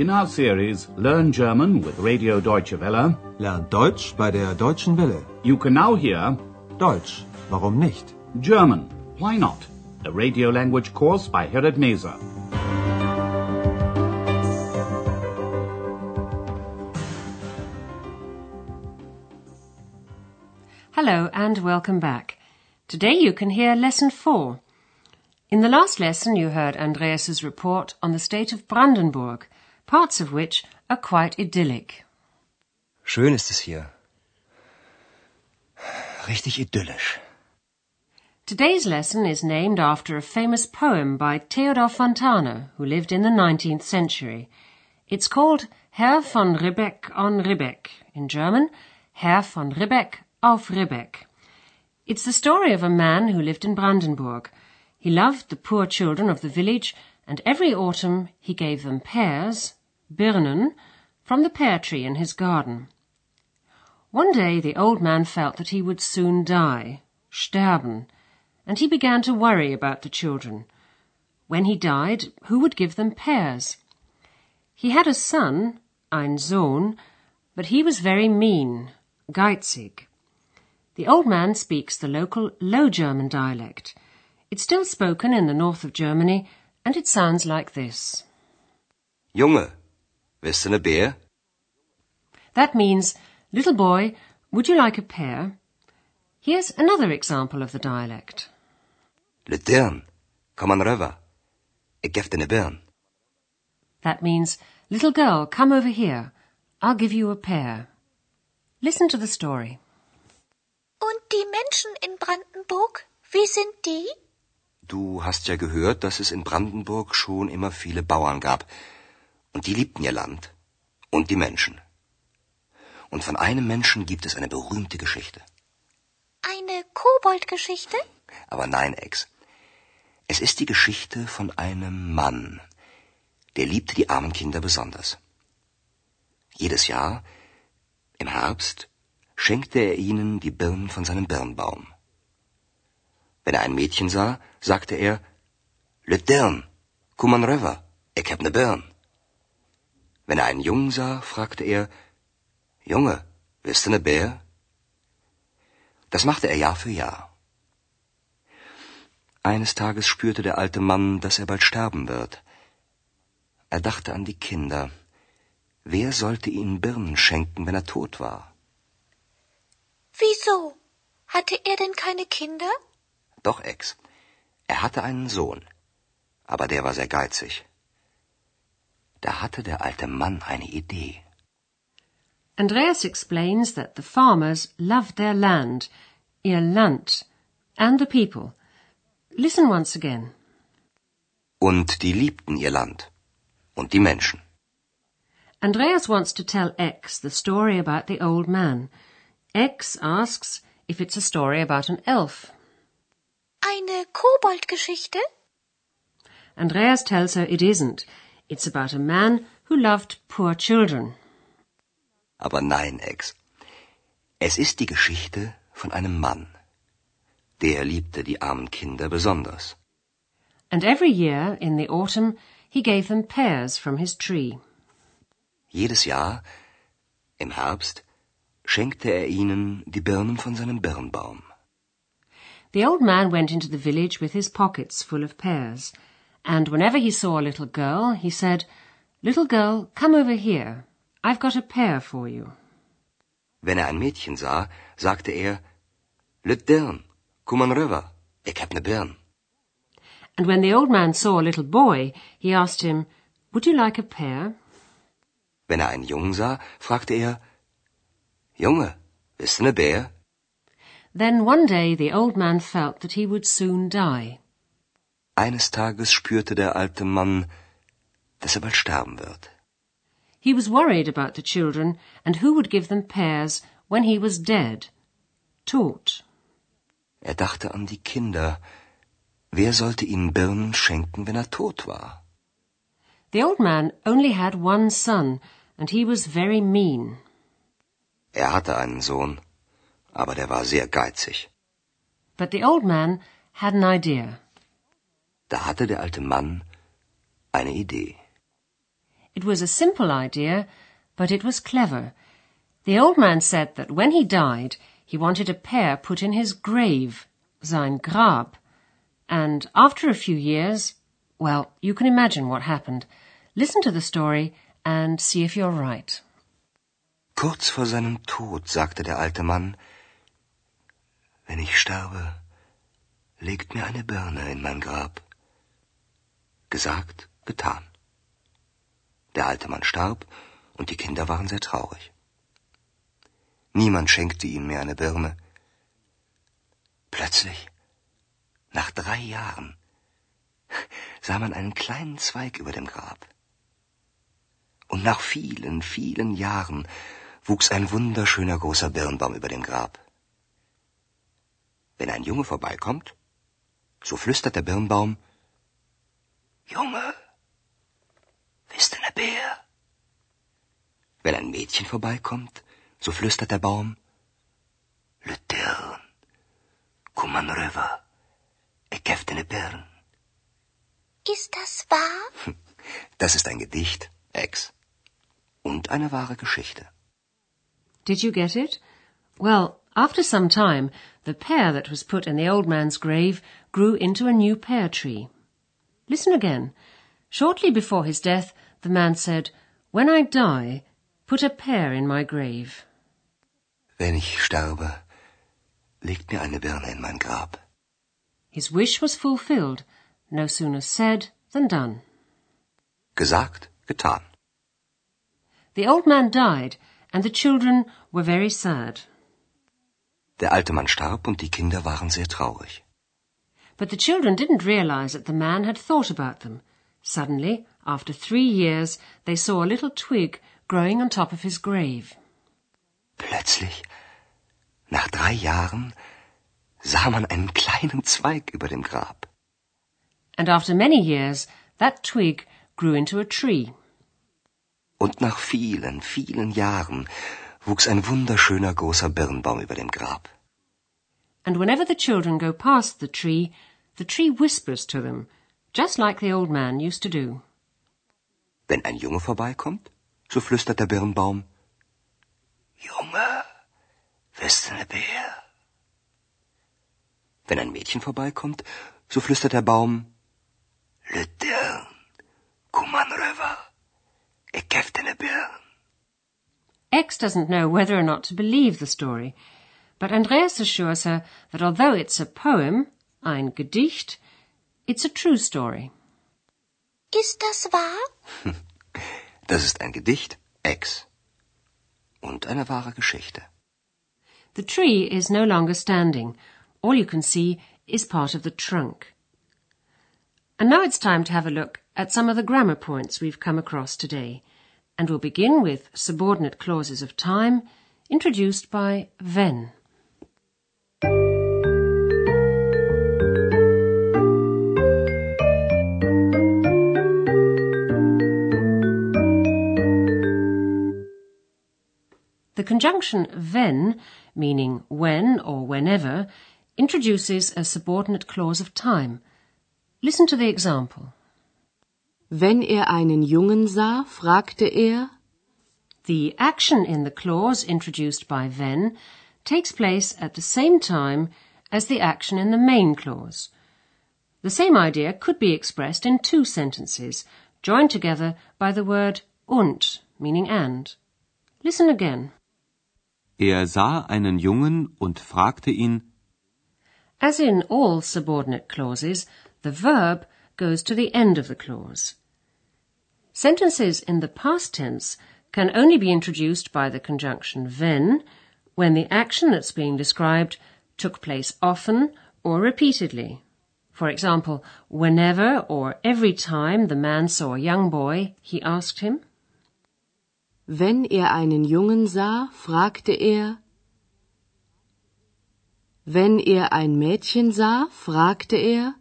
In our series Learn German with Radio Deutsche Welle, Lernt Deutsch bei der Deutschen Welle. you can now hear Deutsch, warum nicht? German, Why Not? A radio language course by Herrad Meese. Hello and welcome back. Today you can hear lesson 4. In the last lesson you heard Andreas's report on the state of Brandenburg, parts of which are quite idyllic. Schön ist es hier. Richtig idyllisch. Today's lesson is named after a famous poem by Theodor Fontane, who lived in the 19th century. It's called Herr von Ribbeck on Ribbeck, in German, Herr von Ribbeck auf Ribbeck. It's the story of a man who lived in Brandenburg. He loved the poor children of the village, and every autumn he gave them pears, Birnen, from the pear tree in his garden. One day the old man felt that he would soon die, sterben, and he began to worry about the children. When he died, who would give them pears? He had a son, ein Sohn, but he was very mean, geizig. The old man speaks the local Low German dialect. It's still spoken in the north of Germany, and it sounds like this. Junge, willst du ne Beer? That means, little boy, would you like a pear? Here's another example of the dialect. Ledirn, komm an röver. Ik gef dir ne Birn. That means, little girl, come over here. I'll give you a pear. Listen to the story. Und die Menschen in Brandenburg, wie sind die? Du hast ja gehört, dass es in Brandenburg schon immer viele Bauern gab. Und die liebten ihr Land. Und die Menschen. Und von einem Menschen gibt es eine berühmte Geschichte. Eine Koboldgeschichte? Aber nein, Ex. Es ist die Geschichte von einem Mann, der liebte die armen Kinder besonders. Jedes Jahr, im Herbst, schenkte er ihnen die Birnen von seinem Birnbaum. Wenn er ein Mädchen sah, sagte er, Le Dirn, komm an röver, ich hab ne Birn. Wenn er einen Jungen sah, fragte er, Junge, willst du ne Bär? Das machte er Jahr für Jahr. Eines Tages spürte der alte Mann, dass er bald sterben wird. Er dachte an die Kinder. Wer sollte ihnen Birnen schenken, wenn er tot war? Wieso? Hatte er denn keine Kinder? Doch, Ex. Er hatte einen Sohn. Aber der war sehr geizig. Da hatte der alte Mann eine Idee. Andreas explains that the farmers loved their land, ihr Land, and the people. Listen once again. Und die liebten ihr Land. Und die Menschen. Andreas wants to tell Ex the story about the old man. Ex asks if it's a story about an elf. Eine Koboldgeschichte? Andreas tells her it isn't. It's about a man who loved poor children. Aber nein, Ex. Es ist die Geschichte von einem Mann. Der liebte die armen Kinder besonders. And every year, in the autumn, he gave them pears from his tree. Jedes Jahr, im Herbst, schenkte er ihnen die Birnen von seinem Birnbaum. The old man went into the village with his pockets full of pears, and whenever he saw a little girl, he said, Little girl, come over here. I've got a pear for you. Wenn er ein Mädchen sah, sagte er, Lüt Dirn, komm an röver, ich hab ne Birn. And when the old man saw a little boy, he asked him, Would you like a pear? Wenn er einen Jungen sah, fragte er, Junge, du ne Bär? Then one day the old man felt that he would soon die. Eines Tages spürte der alte Mann, dass er bald sterben wird. He was worried about the children and who would give them pears when he was dead. Tot. Er dachte an die Kinder. Wer sollte ihnen Birnen schenken, wenn er tot war? The old man only had one son, and he was very mean. Er hatte einen Sohn, aber der war sehr geizig. But the old man had an idea. Da hatte der alte Mann eine Idee. It was a simple idea, but it was clever. The old man said that when he died, he wanted a pear put in his grave, sein Grab. And after a few years, well, you can imagine what happened. Listen to the story and see if you're right. Kurz vor seinem Tod sagte der alte Mann, wenn ich sterbe, legt mir eine Birne in mein Grab. Gesagt, getan. Der alte Mann starb und die Kinder waren sehr traurig. Niemand schenkte ihnen mehr eine Birne. Plötzlich, nach drei Jahren, sah man einen kleinen Zweig über dem Grab. Und nach vielen, vielen Jahren wuchs ein wunderschöner großer Birnbaum über dem Grab. Wenn ein Junge vorbeikommt, so flüstert der Birnbaum, Junge, bist du ne Bär? Wenn ein Mädchen vorbeikommt, so flüstert der Baum, Le Tern, komm an rüber, ich geb dir ne Birn. Ist das wahr? Das ist ein Gedicht, Ex. Und eine wahre Geschichte. Did you get it? Well, after some time, the pear that was put in the old man's grave grew into a new pear tree. Listen again. Shortly before his death, the man said, When I die, put a pear in my grave. Wenn ich sterbe, legt mir eine Birne in mein Grab. His wish was fulfilled, no sooner said than done. Gesagt, getan. The old man died, and the children were very sad. Der alte Mann starb und die Kinder waren sehr traurig. But the children didn't realize that the man had thought about them. Suddenly, after three years, they saw a little twig growing on top of his grave. Plötzlich, nach drei Jahren, sah man einen kleinen Zweig über dem Grab. And after many years, that twig grew into a tree. Und nach vielen, vielen Jahren wuchs ein wunderschöner großer Birnbaum über dem Grab. And whenever the children go past the tree, the tree whispers to them, just like the old man used to do. Wenn ein Junge vorbeikommt, so flüstert der Birnbaum, Junge, bist du ne Bär? Wenn ein Mädchen vorbeikommt, so flüstert der Baum, Le Dirn, komm an rüber, ich geb dir ne Birn. Ex doesn't know whether or not to believe the story, but Andreas assures her that although it's a poem, ein Gedicht, it's a true story. Ist das wahr? Das ist ein Gedicht, Ex. Und eine wahre Geschichte. The tree is no longer standing. All you can see is part of the trunk. And now it's time to have a look at some of the grammar points we've come across today. And we'll begin with subordinate clauses of time, introduced by wenn. Conjunction wenn, meaning when or whenever, introduces a subordinate clause of time. Listen to the example. Wenn er einen Jungen sah, fragte er, The action in the clause introduced by wenn takes place at the same time as the action in the main clause. The same idea could be expressed in two sentences, joined together by the word und, meaning and. Listen again. Er sah einen Jungen und fragte ihn, As in all subordinate clauses, the verb goes to the end of the clause. Sentences in the past tense can only be introduced by the conjunction wenn when the action that's being described took place often or repeatedly. For example, whenever or every time the man saw a young boy, he asked him. Wenn er einen Jungen sah, fragte er, wenn er ein Mädchen sah, fragte er,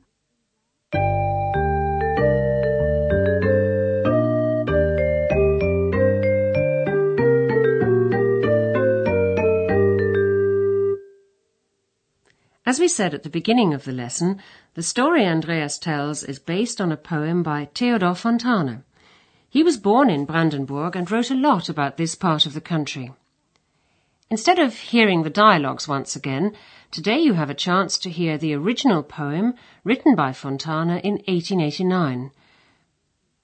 As we said at the beginning of the lesson, the story Andreas tells is based on a poem by Theodor Fontane. He was born in Brandenburg and wrote a lot about this part of the country. Instead of hearing the dialogues once again, today you have a chance to hear the original poem written by Fontane in 1889.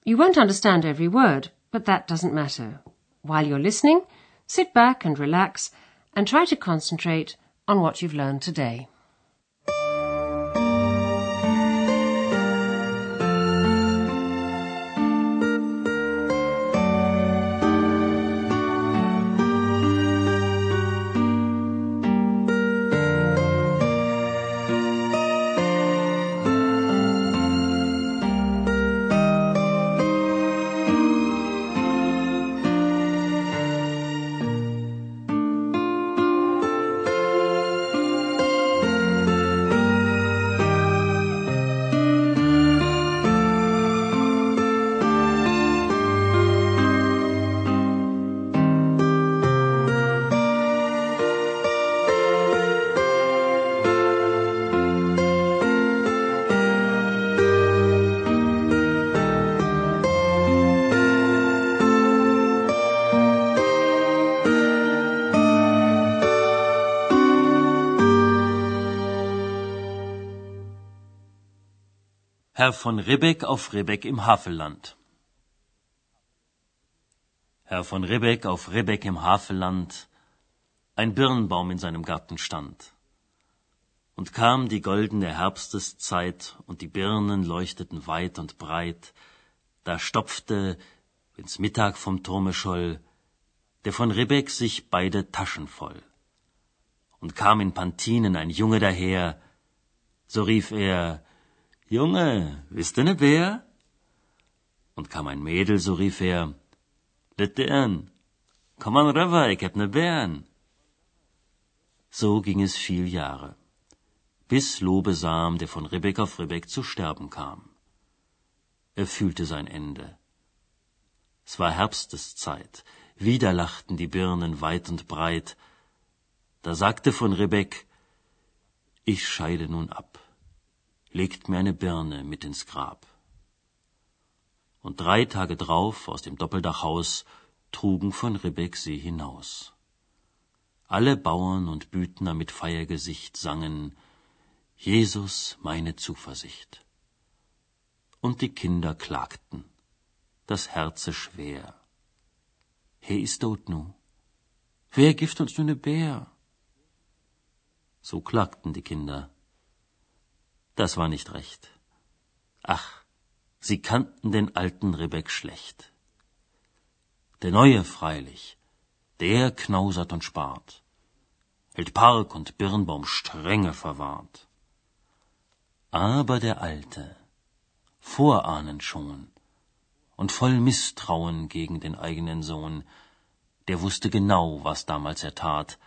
You won't understand every word, but that doesn't matter. While you're listening, sit back and relax and try to concentrate on what you've learned today. Herr von Ribbeck auf Ribbeck im Havelland. Herr von Ribbeck auf Ribbeck im Havelland, ein Birnbaum in seinem Garten stand. Und kam die goldene Herbsteszeit, und die Birnen leuchteten weit und breit, da stopfte, wenn's Mittag vom Turme scholl, der von Ribbeck sich beide Taschen voll. Und kam in Pantinen ein Junge daher, so rief er, Junge, bist du ne Bär? Und kam ein Mädel, so rief er, Litern, komm an rüber, ich hab ne Bären. So ging es viel Jahre, bis Lobesam, der von Ribbeck auf Ribbeck zu sterben kam. Er fühlte sein Ende. Es war Herbsteszeit, wieder lachten die Birnen weit und breit. Da sagte von Ribbeck, ich scheide nun ab legt mir eine Birne mit ins Grab. Und drei Tage drauf aus dem Doppeldachhaus trugen von Ribbeck sie hinaus. Alle Bauern und Büdner mit Feiergesicht sangen Jesus meine Zuversicht. Und die Kinder klagten, das Herze schwer. He ist tot nu. Wer gift uns nu ne Bär? So klagten die Kinder das war nicht recht. Ach, sie kannten den alten Rebek schlecht. Der Neue freilich, der knausert und spart, hält Park und Birnbaum strenge verwahrt. Aber der Alte, vorahnend schon und voll Misstrauen gegen den eigenen Sohn, der wusste genau, was damals er tat,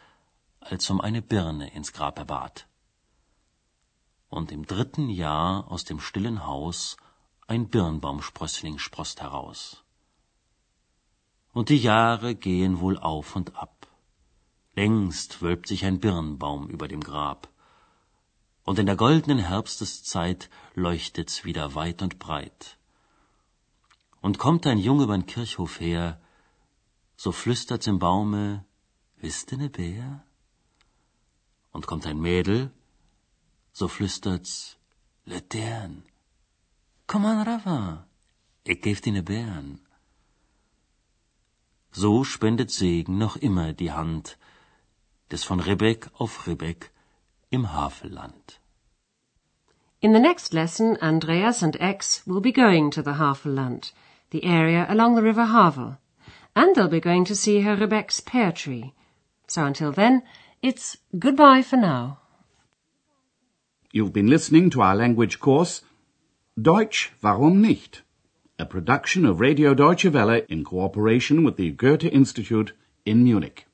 als um eine Birne ins Grab er bat und im dritten Jahr aus dem stillen Haus ein Birnbaumsprössling sproßt heraus. Und die Jahre gehen wohl auf und ab. Längst wölbt sich ein Birnbaum über dem Grab. Und in der goldenen Herbsteszeit leuchtet's wieder weit und breit. Und kommt ein Junge übern Kirchhof her, so flüstert's im Baume, wisst ne Bär? Und kommt ein Mädel, so flüstert's, Letern, komm an Rava, ich geb dir ne Bären. So spendet Segen noch immer die Hand des von Ribbeck auf Ribbeck im Havelland. In the next lesson, Andreas and Ex will be going to the Havelland, the area along the river Havel, and they'll be going to see Herr Ribbeck's pear tree. So until then, it's goodbye for now. You've been listening to our language course Deutsch, warum nicht? A production of Radio Deutsche Welle in cooperation with the Goethe Institute in Munich.